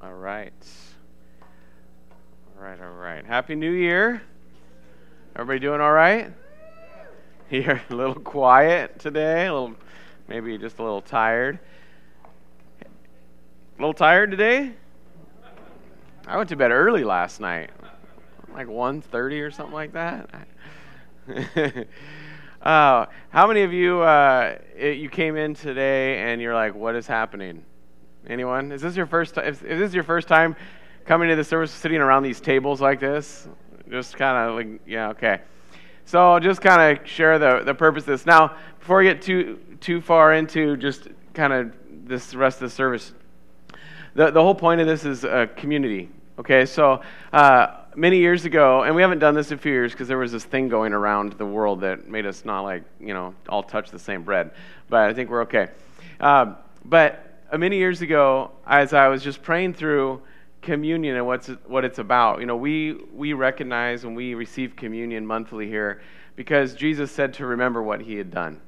All right. All right, all right. Happy New Year. Everybody doing all right? You're a little quiet today, a little maybe just a little tired. A little tired today? I went to bed early last night. Like 1:30 or something like that. uh, how many of you uh, it, you came in today and you're like, "What is happening?" Anyone? Is this your first? T- if, if this is your first time coming to the service, sitting around these tables like this, just kind of like, yeah, okay. So just kind of share the the purpose of this. Now, before we get too too far into just kind of this rest of the service, the the whole point of this is a community. Okay, so. Uh, many years ago, and we haven't done this in a few years because there was this thing going around the world that made us not like, you know, all touch the same bread. But I think we're okay. Uh, but uh, many years ago, as I was just praying through communion and what's what it's about, you know, we we recognize when we receive communion monthly here because Jesus said to remember what he had done.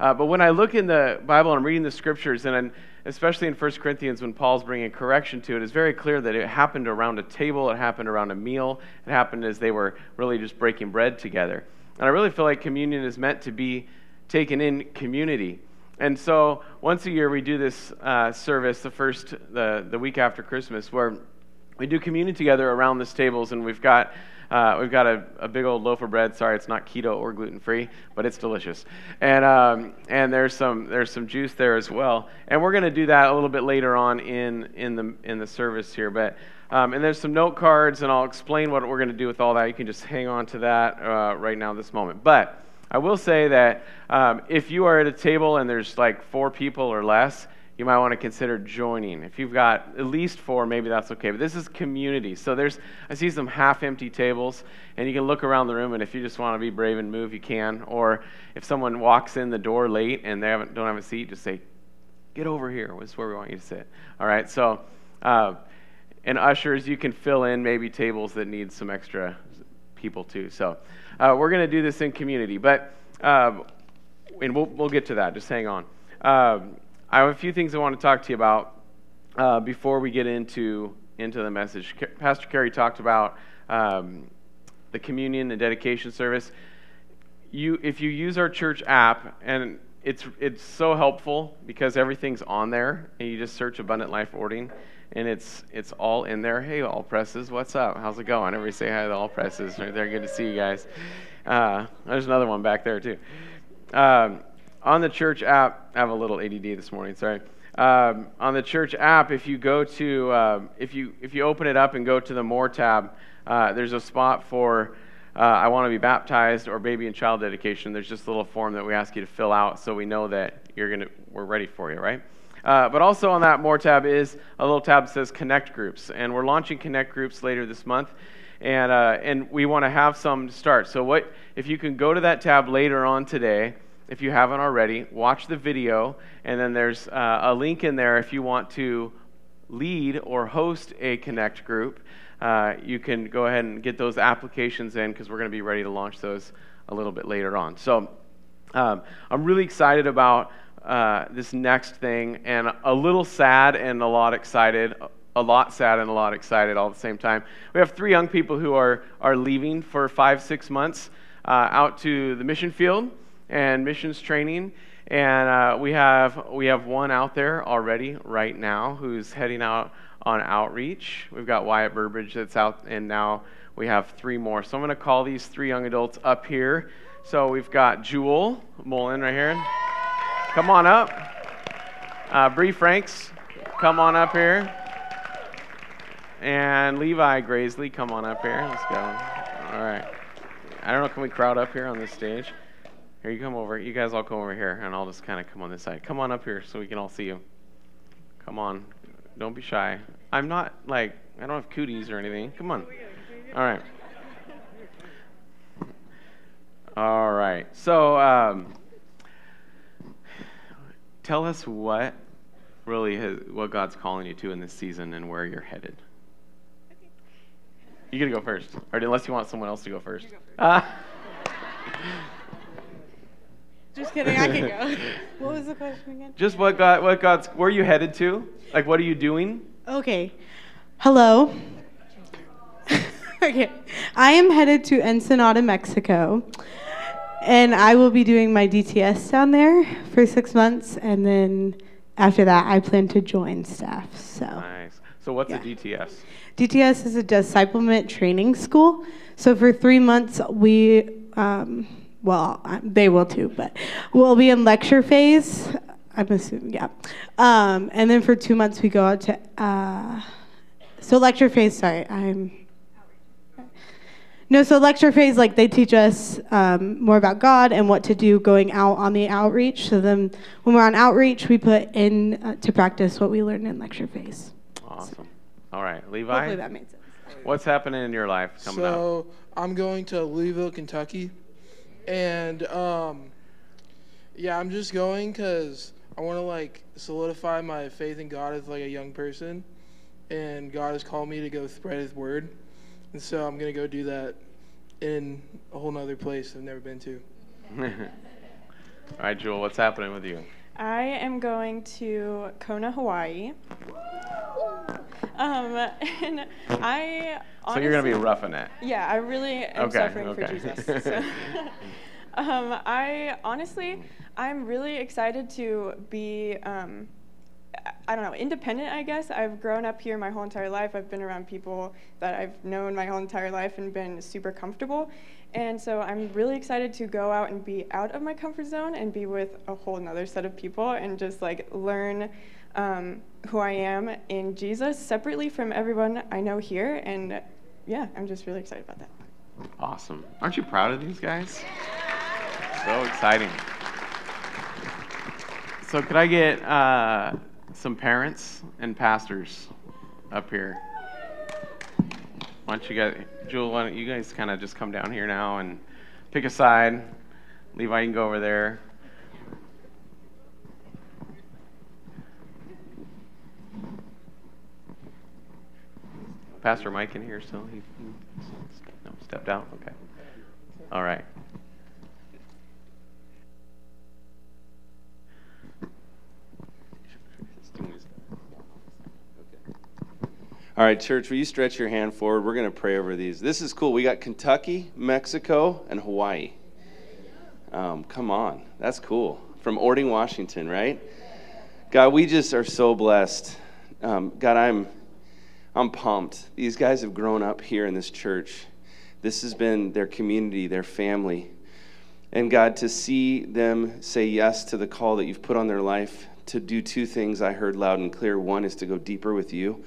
Uh, but when I look in the Bible and I'm reading the scriptures, and especially in 1 Corinthians when Paul's bringing correction to it, it's very clear that it happened around a table, it happened around a meal, it happened as they were really just breaking bread together. And I really feel like communion is meant to be taken in community. And so once a year we do this uh, service, the first, the, the week after Christmas, where we do communion together around this tables, and we've got uh, we've got a, a, big old loaf of bread. Sorry, it's not keto or gluten free, but it's delicious. And um, and there's some there's some juice there as well. And we're going to do that a little bit later on in in the in the service here. But um, and there's some note cards, and I'll explain what we're going to do with all that. You can just hang on to that uh, right now, this moment. But I will say that um, if you are at a table and there's like four people or less, you might want to consider joining. If you've got at least four, maybe that's okay. But this is community. So there's, I see some half empty tables, and you can look around the room, and if you just want to be brave and move, you can. Or if someone walks in the door late and they don't have a seat, just say, get over here. This is where we want you to sit. All right, so, uh, and ushers, you can fill in maybe tables that need some extra people too. So uh, we're going to do this in community. But, uh, and we'll, we'll get to that. Just hang on. Um, I have a few things I want to talk to you about uh, before we get into into the message. Pastor Kerry talked about um, the communion and dedication service. You, if you use our church app, and it's it's so helpful because everything's on there, and you just search Abundant Life Orting, and it's it's all in there. Hey, all presses, what's up? How's it going? Everybody say hi to all presses. Right there, good to see you guys. Uh, there's another one back there too. Um, on the church app, I have a little ADD this morning, sorry. Um, on the church app, if you go to, uh, if, you, if you open it up and go to the More tab, uh, there's a spot for uh, I want to be baptized or baby and child dedication. There's just a little form that we ask you to fill out so we know that you're gonna, we're ready for you, right? Uh, but also on that More tab is a little tab that says Connect Groups. And we're launching Connect Groups later this month. And, uh, and we want to have some to start. So, what, if you can go to that tab later on today, if you haven't already, watch the video, and then there's uh, a link in there if you want to lead or host a Connect group. Uh, you can go ahead and get those applications in because we're going to be ready to launch those a little bit later on. So um, I'm really excited about uh, this next thing, and a little sad and a lot excited. A lot sad and a lot excited all at the same time. We have three young people who are, are leaving for five, six months uh, out to the mission field and missions training. And uh, we, have, we have one out there already right now who's heading out on outreach. We've got Wyatt Burbridge that's out, and now we have three more. So I'm going to call these three young adults up here. So we've got Jewel Mullen right here. Come on up. Uh, Bree Franks, come on up here. And Levi Graisley, come on up here. Let's go. All right. I don't know, can we crowd up here on this stage? Here, you come over. You guys all come over here, and I'll just kind of come on this side. Come on up here so we can all see you. Come on. Don't be shy. I'm not like, I don't have cooties or anything. Come on. All right. All right. So, um, tell us what really has, what God's calling you to in this season and where you're headed. You get to go first, or unless you want someone else to go first. Go first. Uh, Just kidding, I can go. what was the question again? Just what God, what God's, where are you headed to? Like, what are you doing? Okay. Hello. okay. I am headed to Ensenada, Mexico. And I will be doing my DTS down there for six months. And then after that, I plan to join staff. So, Nice. So what's Yeah. a DTS? DTS is a disciplement training school. So, for three months, we, um, well, they will too, but we'll be in lecture phase. I'm assuming, yeah. Um, and then for two months, we go out to, uh, so lecture phase, sorry, I'm, no, so lecture phase, like they teach us um, more about God and what to do going out on the outreach. So then when we're on outreach, we put in uh, to practice what we learned in lecture phase. Awesome. All right, Levi. Hopefully that made sense. What's happening in your life coming up? so I'm going to Louisville, Kentucky, and um, yeah, I'm just going because I want to like solidify my faith in God as like a young person, and God has called me to go spread His word, and so I'm gonna go do that in a whole nother place I've never been to. All right, Jewel, what's happening with you? I am going to Kona, Hawaii. Um, and I so you're gonna be roughing it. Yeah, I really am Okay, suffering for. Jesus. So. um, I honestly, I'm really excited to be. Um, I- don't know, independent, I guess. I've grown up here my whole entire life. I've been around people that I've known my whole entire life and been super comfortable. And so I'm really excited to go out and be out of my comfort zone and be with a whole another set of people and just like learn um, who I am in Jesus separately from everyone I know here. And yeah, I'm just really excited about that. Awesome. Aren't you proud of these guys? So exciting. So could I get uh, some parents and pastors up here? Why don't you guys, Jewel, why don't you guys kind of just come down here now and pick a side? Levi, you can go over there. Pastor Mike in here still? He, no, stepped out? Okay. All right. All right, church, will you stretch your hand forward? We're going to pray over these. This is cool. We got Kentucky, Mexico, and Hawaii. Um, come on. That's cool. From Orting, Washington, right? God, we just are so blessed. Um, God, I'm, I'm pumped. These guys have grown up here in this church. This has been their community, their family. And God, to see them say yes to the call that you've put on their life to do two things I heard loud and clear. One is to go deeper with you.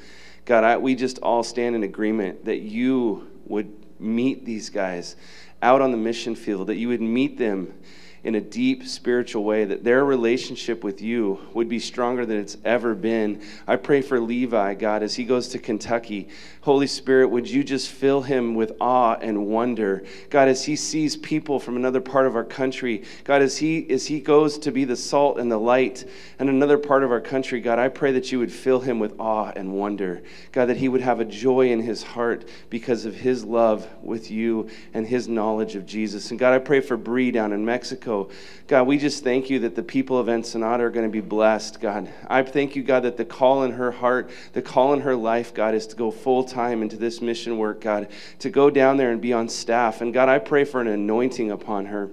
God, I, we just all stand in agreement that you would meet these guys out on the mission field, that you would meet them in a deep spiritual way, that their relationship with you would be stronger than it's ever been. I pray for Levi, God, as he goes to Kentucky. Holy Spirit, would you just fill him with awe and wonder? God, as he sees people from another part of our country, God, as he as he goes to be the salt and the light in another part of our country, God, I pray that you would fill him with awe and wonder. God, that he would have a joy in his heart because of his love with you and his knowledge of Jesus. And God, I pray for Bree down in Mexico. God, we just thank you that the people of Ensenada are going to be blessed, God. I thank you, God, that the call in her heart, the call in her life, God, is to go full time into this mission work, God, to go down there and be on staff. And God, I pray for an anointing upon her.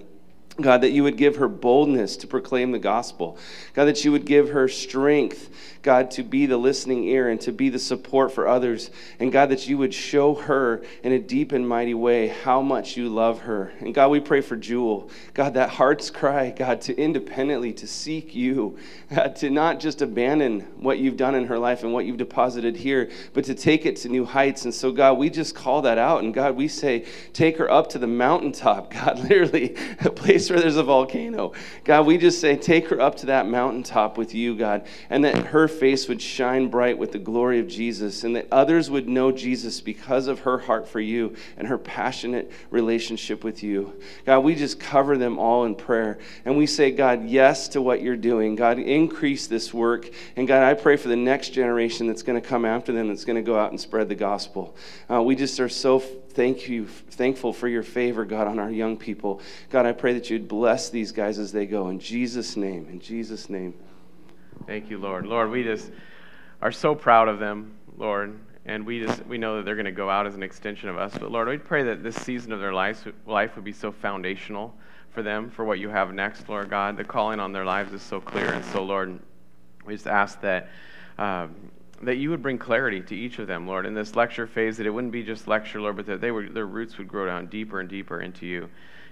God, that you would give her boldness to proclaim the gospel. God, that you would give her strength, God, to be the listening ear and to be the support for others. And God, that you would show her in a deep and mighty way how much you love her. And God, we pray for Jewel. God, that heart's cry, God, to independently to seek you, God, to not just abandon what you've done in her life and what you've deposited here, but to take it to new heights. And so, God, we just call that out. And God, we say, take her up to the mountaintop, God, literally, a place where there's a volcano. God, we just say, take her up to that mountaintop with you, God, and that her face would shine bright with the glory of Jesus, and that others would know Jesus because of her heart for you and her passionate relationship with you. God, we just cover them all in prayer, and we say, God, yes to what you're doing. God, increase this work. And God, I pray for the next generation that's going to come after them that's going to go out and spread the gospel. Uh, we just are so thank you, thankful for your favor, God, on our young people. God, I pray that you'd bless these guys as they go. In Jesus' name, in Jesus' name. Thank you, Lord. Lord, we just are so proud of them, Lord. and we just we know that they're going to go out as an extension of us. But Lord, we pray that this season of their life life would be so foundational for them for what you have next, Lord God. The calling on their lives is so clear, and so Lord, we just ask that. Um, that you would bring clarity to each of them, Lord, in this lecture phase, that it wouldn't be just lecture, Lord, but that they would, their roots would grow down deeper and deeper into you.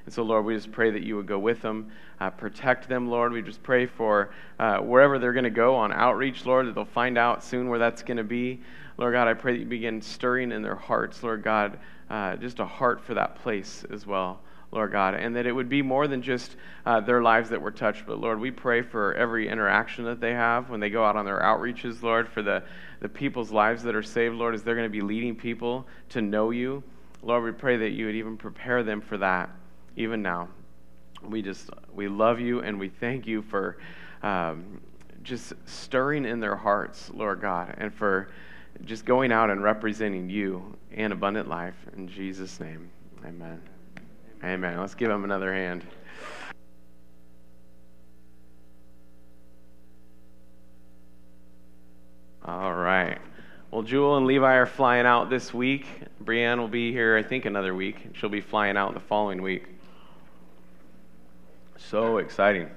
And so, Lord, we just pray that you would go with them, uh, protect them, Lord. We just pray for uh, wherever they're going to go on outreach, Lord, that they'll find out soon where that's going to be. Lord God, I pray that you begin stirring in their hearts, Lord God, uh, just a heart for that place as well. Lord God, and that it would be more than just uh, their lives that were touched, but Lord, we pray for every interaction that they have when they go out on their outreaches, Lord, for the, the people's lives that are saved, Lord, as they're going to be leading people to know you. Lord, we pray that you would even prepare them for that, even now. We just, we love you and we thank you for um, just stirring in their hearts, Lord God, and for just going out and representing you and abundant life. In Jesus' name, amen. Amen. Let's give them another hand. All right. Well, Jewel and Levi are flying out this week. Brienne will be here, I think, another week. She'll be flying out the following week. So exciting.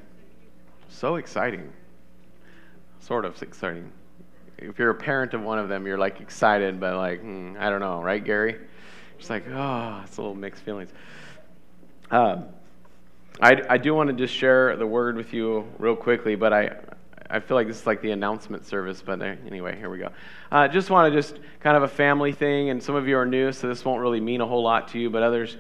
So exciting. Sort of exciting. If you're a parent of one of them, you're like excited, but like, hmm, I don't know, right, Gary? It's like, oh, it's a little mixed feelings. Um, I, I do want to just share the word with you real quickly, but I, I feel like this is like the announcement service, but anyway, here we go. Uh, just want to just kind of a family thing, and some of you are new, so this won't really mean a whole lot to you, but others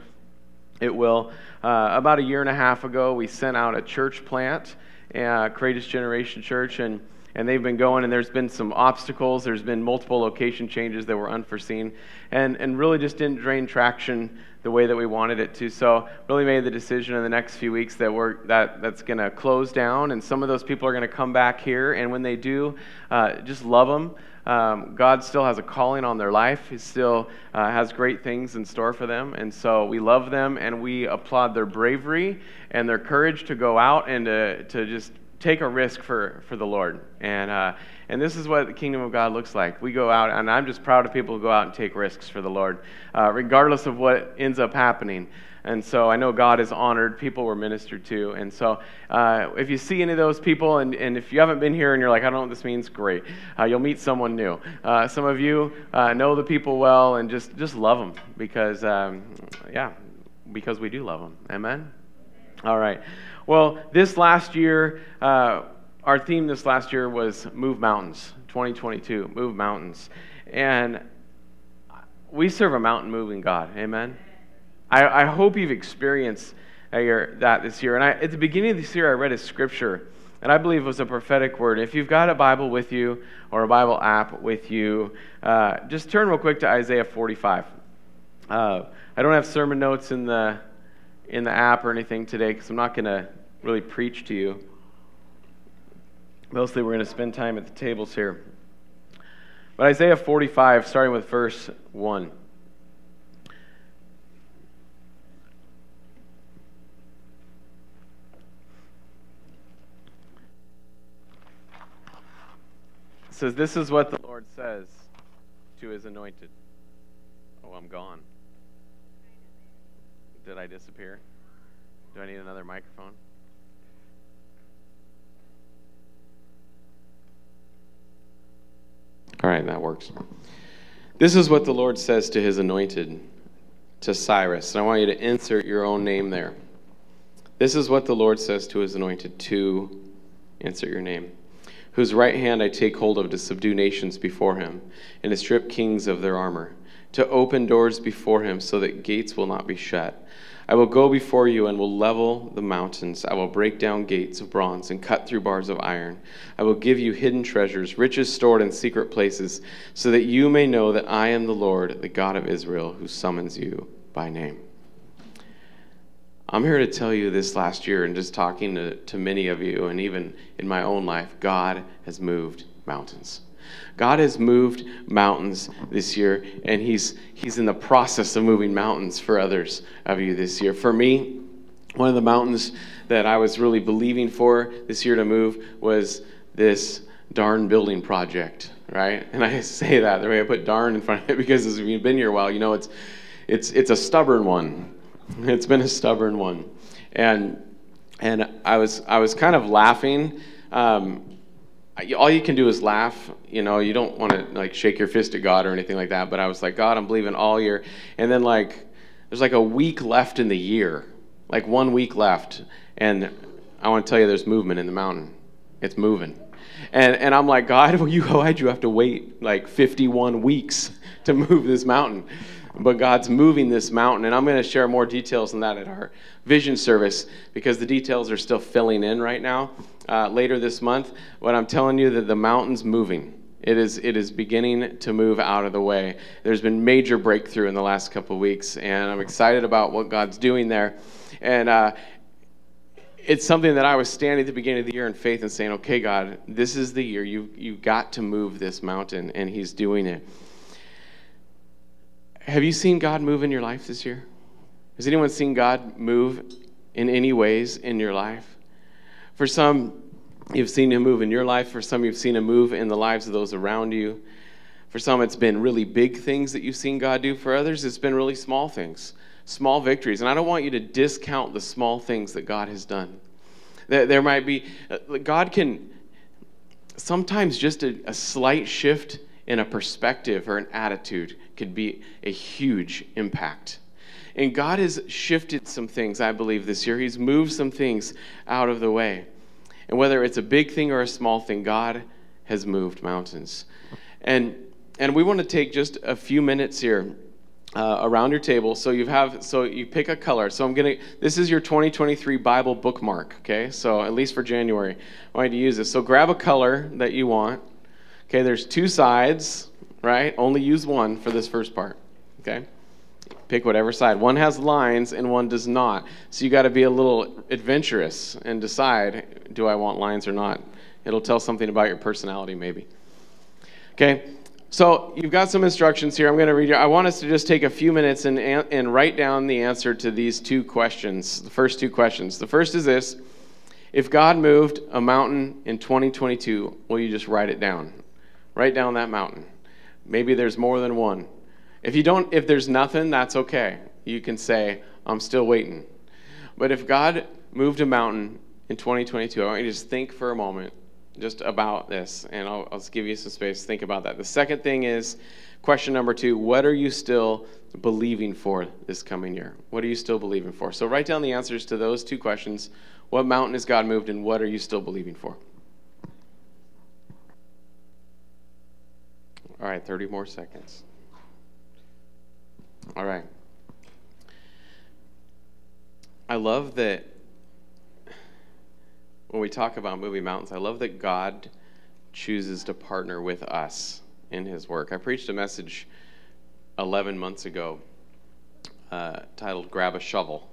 it will. Uh, about a year and a half ago, we sent out a church plant, uh, Greatest Generation Church, and and they've been going and there's been some obstacles. There's been multiple location changes that were unforeseen. And, and really just didn't drain traction the way that we wanted it to. So really made the decision in the next few weeks that we're that that's going to close down. And some of those people are going to come back here. And when they do uh, just love them um, God still has a calling on their life. He still uh, has great things in store for them. And so we love them and we applaud their bravery and their courage to go out and to, to just take a risk for, for the Lord. And, uh, and this is what the kingdom of God looks like. We go out, and I'm just proud of people who go out and take risks for the Lord, uh, regardless of what ends up happening. And so I know God is honored. People were ministered to. And so uh, if you see any of those people, and, and if you haven't been here and you're like, I don't know what this means, great. Uh, you'll meet someone new. Uh, some of you uh, know the people well and just, just love them because, um, yeah, because we do love them. Amen? All right. Well, this last year, uh, our theme this last year was Move Mountains, 2022, Move Mountains. And we serve a mountain moving God. Amen? I, I hope you've experienced that this year. And I, at the beginning of this year, I read a scripture, and I believe it was a prophetic word. If you've got a Bible with you or a Bible app with you, uh, just turn real quick to Isaiah 45. Uh, I don't have sermon notes in the in the app or anything today because I'm not going to really preach to you. Mostly, we're going to spend time at the tables here. But Isaiah 45, starting with verse 1. It says, This is what the Lord says to his anointed. Oh, I'm gone. Did I disappear? Do I need another microphone? All right, that works. This is what the Lord says to his anointed, to Cyrus. And I want you to insert your own name there. This is what the Lord says to his anointed, to insert your name, whose right hand I take hold of to subdue nations before him, and to strip kings of their armor, to open doors before him so that gates will not be shut. I will go before you and will level the mountains. I will break down gates of bronze and cut through bars of iron. I will give you hidden treasures, riches stored in secret places, so that you may know that I am the Lord, the God of Israel, who summons you by name. I'm here to tell you this last year, and just talking to, to many of you, and even in my own life, God has moved mountains. God has moved mountains this year, and He's, he's in the process of moving mountains for others of you this year. For me, one of the mountains that I was really believing for this year to move was this darn building project, right? And I say that the way I put darn in front of it because as you've been here a while, you know it's it's it's a stubborn one. It's been a stubborn one, and and I was I was kind of laughing. Um, all you can do is laugh. You know, you don't want to like shake your fist at God or anything like that. But I was like, God, I'm believing all year. And then like, there's like a week left in the year, like one week left, and I want to tell you, there's movement in the mountain. It's moving. And, and I'm like, God, well, you, why'd you have to wait like 51 weeks to move this mountain? But God's moving this mountain. And I'm going to share more details on that at our vision service because the details are still filling in right now uh, later this month. But I'm telling you that the mountain's moving. It is, it is beginning to move out of the way. There's been major breakthrough in the last couple of weeks, and I'm excited about what God's doing there. And, uh, it's something that I was standing at the beginning of the year in faith and saying, okay, God, this is the year. You, you've got to move this mountain, and He's doing it. Have you seen God move in your life this year? Has anyone seen God move in any ways in your life? For some, you've seen Him move in your life. For some, you've seen Him move in the lives of those around you. For some, it's been really big things that you've seen God do. For others, it's been really small things small victories. And I don't want you to discount the small things that God has done. There might be, uh, God can, sometimes just a, a slight shift in a perspective or an attitude could be a huge impact. And God has shifted some things, I believe, this year. He's moved some things out of the way. And whether it's a big thing or a small thing, God has moved mountains. And, and we want to take just a few minutes here uh, around your table. So you have so you pick a color. So I'm gonna. This is your 2023 Bible bookmark. Okay. So at least for January, I want to use this. So grab a color that you want. Okay. There's two sides, right? Only use one for this first part. Okay. Pick whatever side. One has lines and one does not. So you got to be a little adventurous and decide: Do I want lines or not? It'll tell something about your personality, maybe. Okay. So you've got some instructions here. I'm going to read you. I want us to just take a few minutes and, and write down the answer to these two questions, the first two questions. The first is this If God moved a mountain in 2022, will you just write it down? Write down that mountain. Maybe there's more than one. If you don't, if there's nothing, that's okay. You can say, I'm still waiting. But if God moved a mountain in 2022, I want you to just think for a moment just about this, and I'll, I'll give you some space to think about that. The second thing is question number two what are you still believing for this coming year? What are you still believing for? So write down the answers to those two questions. What mountain has God moved, and what are you still believing for? All right, 30 more seconds. All right. I love that when we talk about moving mountains, I love that God chooses to partner with us in his work. I preached a message 11 months ago uh, titled Grab a Shovel.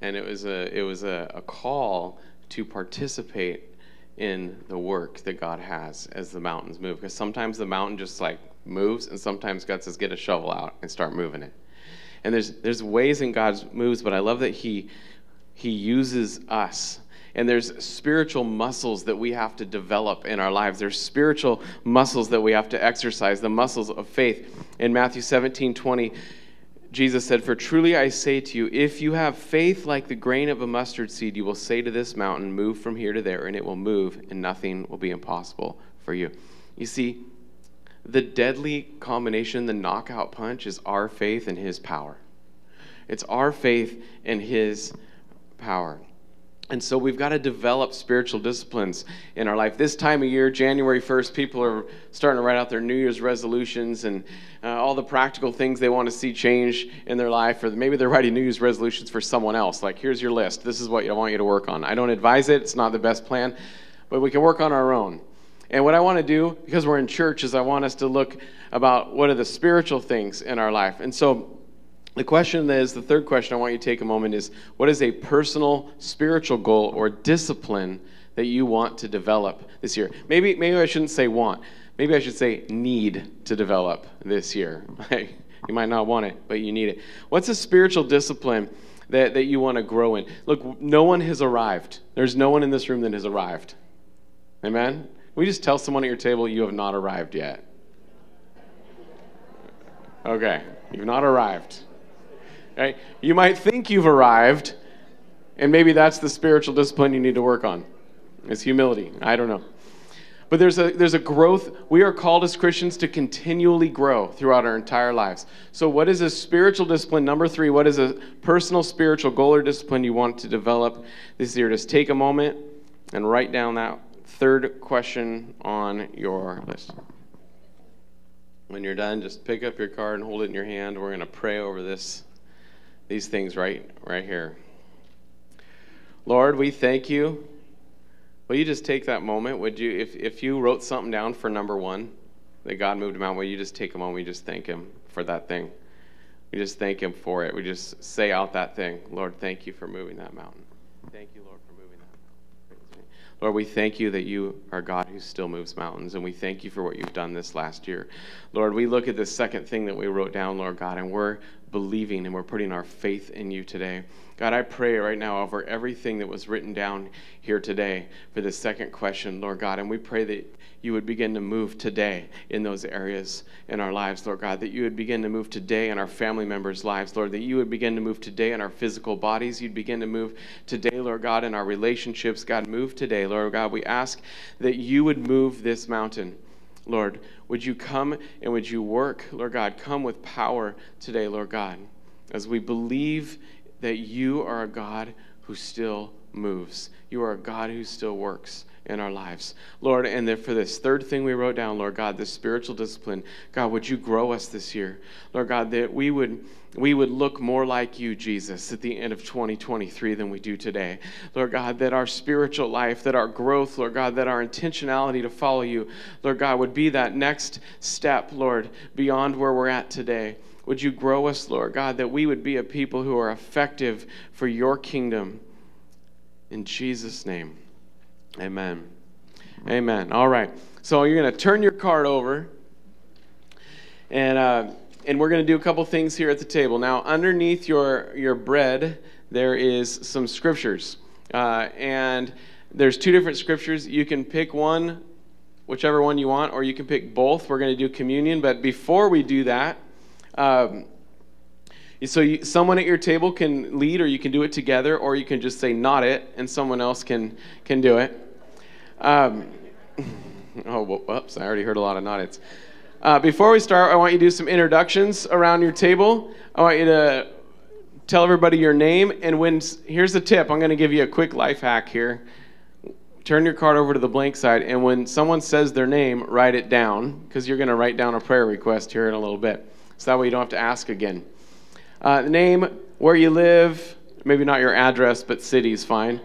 And it was, a, it was a, a call to participate in the work that God has as the mountains move. Because sometimes the mountain just like moves, and sometimes God says, get a shovel out and start moving it. And there's, there's ways in God's moves, but I love that He, he uses us and there's spiritual muscles that we have to develop in our lives. There's spiritual muscles that we have to exercise, the muscles of faith. In Matthew 17 20, Jesus said, For truly I say to you, if you have faith like the grain of a mustard seed, you will say to this mountain, Move from here to there, and it will move, and nothing will be impossible for you. You see, the deadly combination, the knockout punch, is our faith and His power. It's our faith and His power. And so we've got to develop spiritual disciplines in our life. This time of year, January 1st, people are starting to write out their New Year's resolutions and uh, all the practical things they want to see change in their life. Or maybe they're writing New Year's resolutions for someone else. Like, here's your list. This is what I want you to work on. I don't advise it, it's not the best plan, but we can work on our own. And what I want to do, because we're in church, is I want us to look about what are the spiritual things in our life. And so the question is the third question I want you to take a moment is what is a personal spiritual goal or discipline that you want to develop this year? Maybe maybe I shouldn't say want. Maybe I should say need to develop this year. you might not want it, but you need it. What's a spiritual discipline that, that you want to grow in? Look, no one has arrived. There's no one in this room that has arrived. Amen? We just tell someone at your table you have not arrived yet? Okay, you've not arrived. Right? You might think you've arrived, and maybe that's the spiritual discipline you need to work on. Is humility. I don't know. But there's a, there's a growth. We are called as Christians to continually grow throughout our entire lives. So, what is a spiritual discipline? Number three, what is a personal spiritual goal or discipline you want to develop this year? Just take a moment and write down that third question on your list. When you're done, just pick up your card and hold it in your hand. We're going to pray over this, these things right, right here. Lord, we thank you Will you just take that moment? Would you, if, if you wrote something down for number one, that God moved him out, will you just take a moment? We just thank him for that thing. We just thank him for it. We just say out that thing. Lord, thank you for moving that mountain. Thank you, Lord, for moving that mountain. Lord, we thank you that you are God who still moves mountains, and we thank you for what you've done this last year. Lord, we look at this second thing that we wrote down, Lord God, and we're believing and we're putting our faith in you today. God, I pray right now over everything that was written down here today for the second question, Lord God, and we pray that you would begin to move today in those areas in our lives, Lord God, that you would begin to move today in our family members' lives, Lord, that you would begin to move today in our physical bodies. You'd begin to move today, Lord God, in our relationships. God, move today, Lord God. We ask that you would move this mountain. Lord, would you come and would you work, Lord God? Come with power today, Lord God, as we believe that you are a God who still moves. You are a God who still works in our lives. Lord, and then for this third thing we wrote down, Lord God, this spiritual discipline, God, would you grow us this year? Lord God, that we would we would look more like you, Jesus, at the end of 2023 than we do today. Lord God, that our spiritual life, that our growth, Lord God, that our intentionality to follow you, Lord God, would be that next step, Lord, beyond where we're at today. Would you grow us, Lord God, that we would be a people who are effective for your kingdom? In Jesus' name. Amen. Amen. All right. So you're going to turn your card over, and uh, and we're going to do a couple things here at the table. Now, underneath your your bread, there is some scriptures, uh, and there's two different scriptures. You can pick one, whichever one you want, or you can pick both. We're going to do communion, but before we do that. Um, so you, someone at your table can lead, or you can do it together, or you can just say "not it," and someone else can can do it. Um, oh, whoops, I already heard a lot of noddits. Uh, before we start, I want you to do some introductions around your table. I want you to tell everybody your name, and when here's the tip I'm going to give you a quick life hack here. Turn your card over to the blank side, and when someone says their name, write it down because you're going to write down a prayer request here in a little bit. So that way you don't have to ask again. Uh, name, where you live, maybe not your address, but city is fine.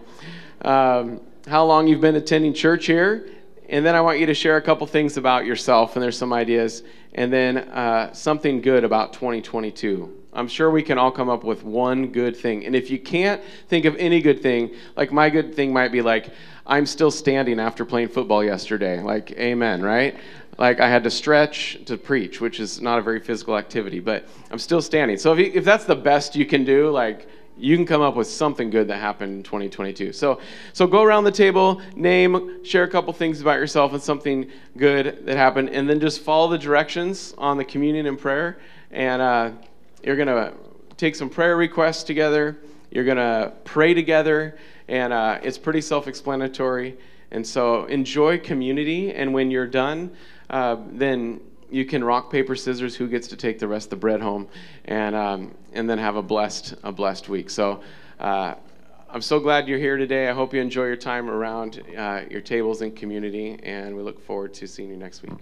Um, how long you've been attending church here, and then I want you to share a couple things about yourself, and there's some ideas, and then uh, something good about 2022. I'm sure we can all come up with one good thing. And if you can't think of any good thing, like my good thing might be like, I'm still standing after playing football yesterday. Like, amen, right? Like, I had to stretch to preach, which is not a very physical activity, but I'm still standing. So if, you, if that's the best you can do, like, you can come up with something good that happened in 2022. So, so go around the table, name, share a couple things about yourself and something good that happened, and then just follow the directions on the communion and prayer. And uh, you're to take some prayer requests together. You're to pray together, and uh, it's pretty self explanatory. And so enjoy community, and when you're done, uh, then you can rock paper scissors who gets to take the rest of the bread home and um, and then have a blessed a blessed week. So uh, i'm so glad you're here today. I hope you enjoy your time around uh, your tables and community and we look forward to seeing you next week